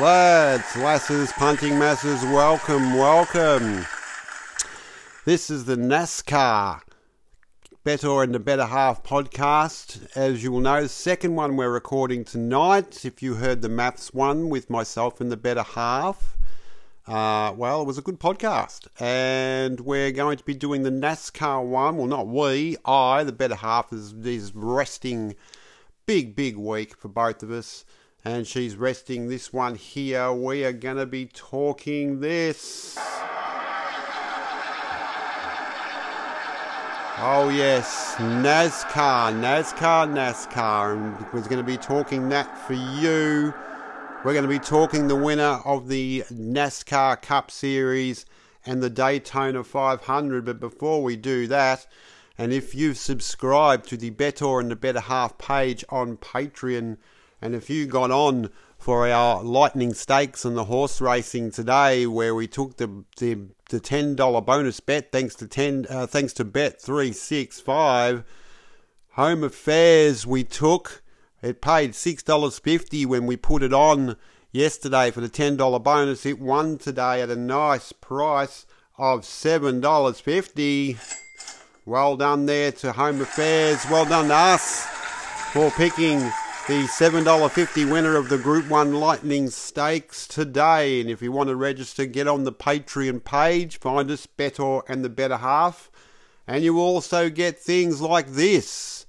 Lads, lasses, punting masses, welcome, welcome. This is the NASCAR Bettor and the Better Half podcast. As you will know, the second one we're recording tonight. If you heard the maths one with myself and the Better Half, uh, well, it was a good podcast. And we're going to be doing the NASCAR one. Well, not we, I, the Better Half, is, is resting. Big, big week for both of us and she's resting this one here. We are going to be talking this. Oh, yes, NASCAR, NASCAR, NASCAR. And we're going to be talking that for you. We're going to be talking the winner of the NASCAR Cup Series and the Daytona 500. But before we do that, and if you've subscribed to the Bettor and the Better Half page on Patreon, and if you got on for our lightning stakes and the horse racing today, where we took the the, the ten dollar bonus bet, thanks to ten uh, thanks to Bet three six five, Home Affairs we took. It paid six dollars fifty when we put it on yesterday for the ten dollar bonus. It won today at a nice price of seven dollars fifty. Well done there to Home Affairs. Well done to us for picking the $7.50 winner of the Group 1 Lightning Stakes today. And if you want to register, get on the Patreon page, find us Bettor and the Better Half. And you also get things like this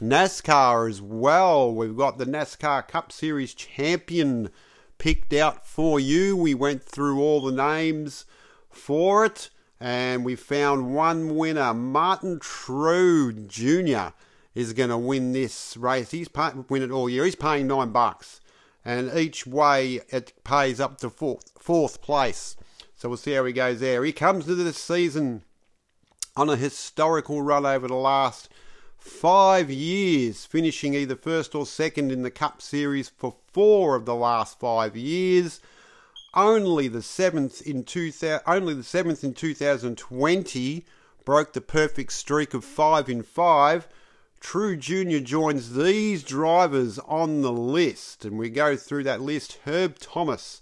NASCAR as well. We've got the NASCAR Cup Series champion picked out for you. We went through all the names for it and we found one winner, Martin Truex Jr is going to win this race. He's pay, win it all year. He's paying nine bucks, and each way it pays up to fourth fourth place. So we'll see how he goes there. He comes to this season on a historical run over the last five years, finishing either first or second in the Cup Series for four of the last five years. Only the seventh in only the seventh in 2020 broke the perfect streak of five in five. Truex Jr. joins these drivers on the list, and we go through that list. Herb Thomas,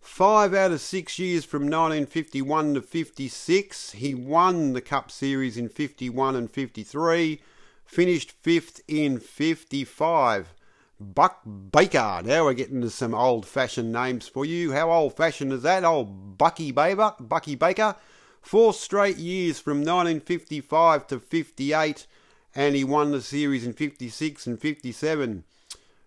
five out of six years from 1951 to 56. He won the Cup Series in 51 and 53, finished fifth in 55. Buck Baker. Now we're getting to some old fashioned names for you. How old fashioned is that? Old Bucky Baker. Bucky Baker. Four straight years from 1955 to 58 and he won the series in 56 and 57.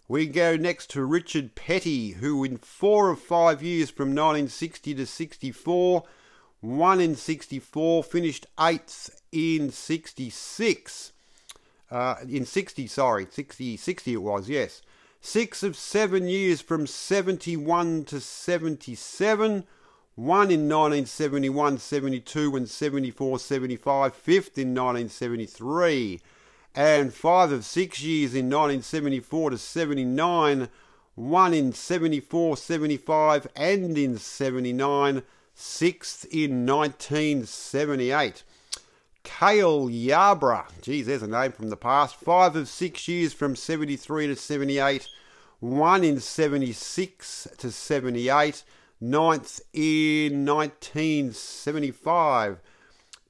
We go next to Richard Petty, who in four of five years from 1960 to 64, won in 64, finished eighth in 66. Uh, in 60, sorry, 60, 60 it was, yes. Six of seven years from 71 to 77, one in 1971, 72, and 74, 75, fifth in 1973 and five of six years in 1974 to 79, one in 74, 75, and in 79, sixth in 1978. Cale Yarborough, geez, there's a name from the past. Five of six years from 73 to 78, one in 76 to 78, ninth in 1975.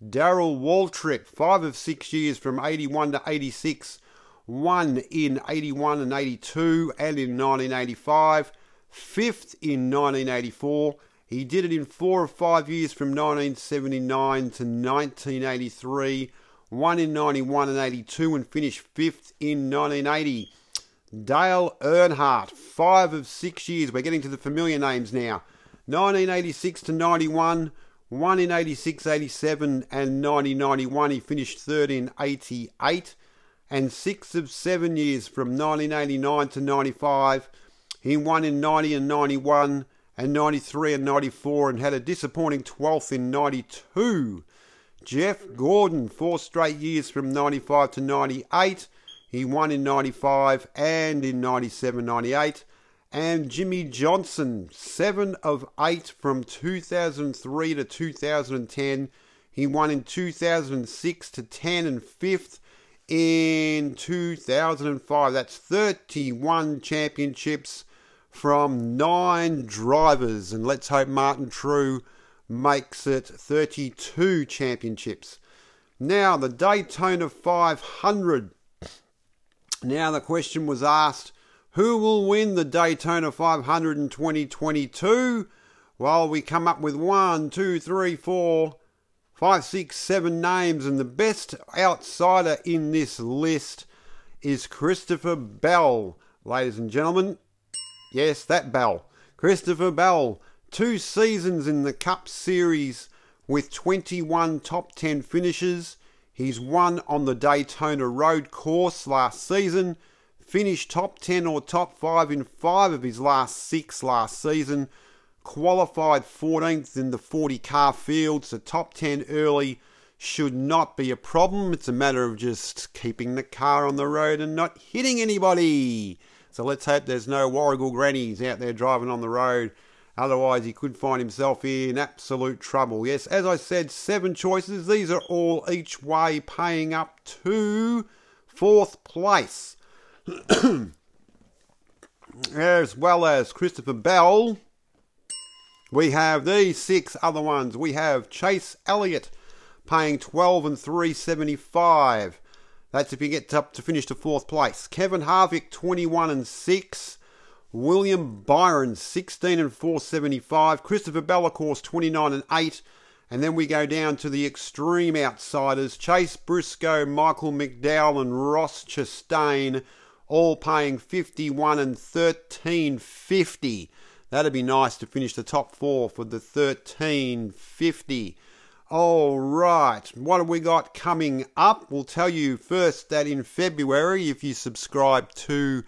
Darrell Waltrip, five of six years from 81 to 86, one in 81 and 82 and in 1985, fifth in 1984. He did it in four or five years from 1979 to 1983, one in 91 and 82 and finished fifth in 1980. Dale Earnhardt, five of six years. We're getting to the familiar names now. 1986 to 91, one in 86, 87, and 90, 91. He finished third in 88. And six of seven years from 1989 to 95. He won in 90 and 91, and 93 and 94, and had a disappointing 12th in 92. Jeff Gordon, four straight years from 95 to 98. He won in 95 and in 97 98 and Jimmie Johnson, seven of eight from 2003 to 2010. He won in 2006 to 10 and fifth in 2005. That's 31 championships from nine drivers. And let's hope Martin Truex makes it 32 championships. Now, the Daytona 500. Now, the question was asked who will win the Daytona 500 in 2022? Well, we come up with one, two, three, four, five, six, seven names, and the best outsider in this list is Christopher Bell, ladies and gentlemen. Yes, that Bell. Christopher Bell, two seasons in the Cup Series with 21 top 10 finishes. He's won on the Daytona Road Course last season finished top 10 or top 5 in 5 of his last 6 last season, qualified 14th in the 40 car field, so top 10 early should not be a problem. It's a matter of just keeping the car on the road and not hitting anybody. So let's hope there's no Warragul grannies out there driving on the road. Otherwise, he could find himself in absolute trouble. Yes, as I said, seven choices. These are all each way paying up to fourth place. As well as Christopher Bell, we have these six other ones. We have Chase Elliott paying 12 and 375. That's if he gets up to finish to fourth place. Kevin Harvick 21 and 6. William Byron 16 and 475. Christopher Bell, of course, 29 and 8. And then we go down to the extreme outsiders Chase Briscoe, Michael McDowell, and Ross Chastain all paying 51 and 13.50. That'd be nice to finish the top four for the 13.50. All right, what have we got coming up? We'll tell you first that in February, if you subscribe to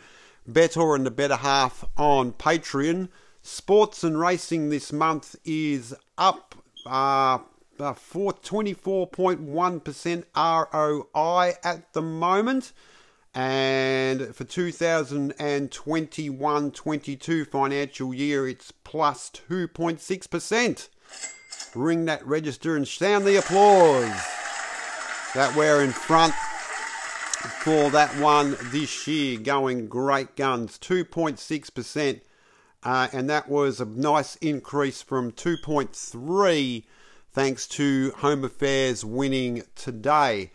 Bettor and the Better Half on Patreon, sports and racing this month is up uh, for 24.1% ROI at the moment. And for 2021 22 financial year, it's plus 2.6%. Ring that register and sound the applause that we're in front for that one this year, going great guns, 2.6%. Uh, and that was a nice increase from 2.3 thanks to Home Affairs winning today.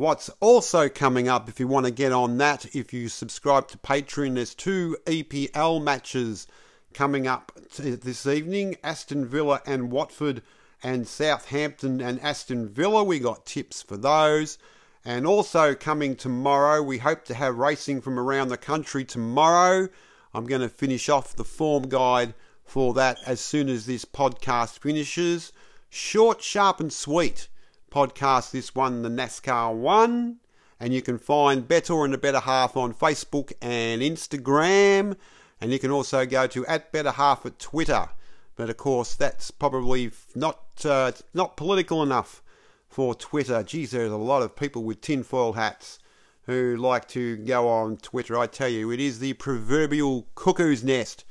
What's also coming up, if you want to get on that, if you subscribe to Patreon, there's two EPL matches coming up this evening Aston Villa and Watford, and Southampton and Aston Villa. We got tips for those. And also coming tomorrow, we hope to have racing from around the country tomorrow. I'm going to finish off the form guide for that as soon as this podcast finishes. Short, sharp, and sweet podcast, this one, the NASCAR one. And you can find Bettor and the Better Half on Facebook and Instagram. And you can also go to at Better Half at Twitter. But of course, that's probably not uh, not political enough for Twitter. Geez, there's a lot of people with tinfoil hats who like to go on Twitter. I tell you, it is the proverbial cuckoo's nest.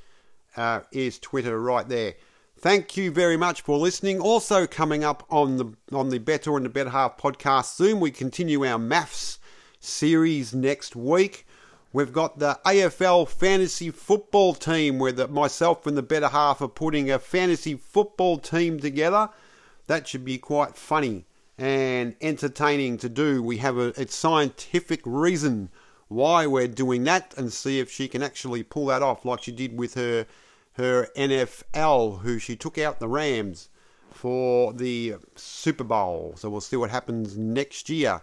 Uh, is Twitter right there? Thank you very much for listening. Also coming up on the on the Bettor and the Better Half podcast soon, we continue our maths series next week. We've got the AFL fantasy football team where the, myself and the Better Half are putting a fantasy football team together. That should be quite funny and entertaining to do. We have a, a scientific reason why we're doing that and see if she can actually pull that off like she did with her her NFL, who she took out the Rams for the Super Bowl. So we'll see what happens next year.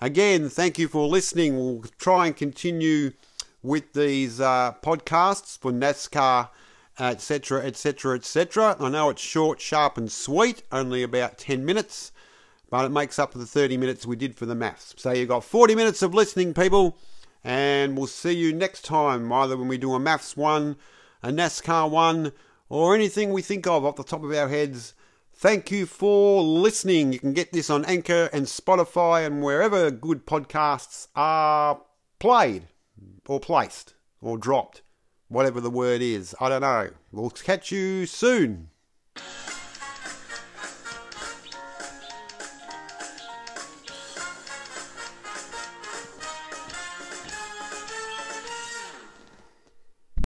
Again, thank you for listening. We'll try and continue with these uh, podcasts for NASCAR, etc., etc., etc. I know it's short, sharp, and sweet, only about 10 minutes, but it makes up for the 30 minutes we did for the maths. So you've got 40 minutes of listening, people, and we'll see you next time, either when we do a maths one a NASCAR one, or anything we think of off the top of our heads. Thank you for listening. You can get this on Anchor and Spotify and wherever good podcasts are played or placed or dropped, whatever the word is. I don't know. We'll catch you soon.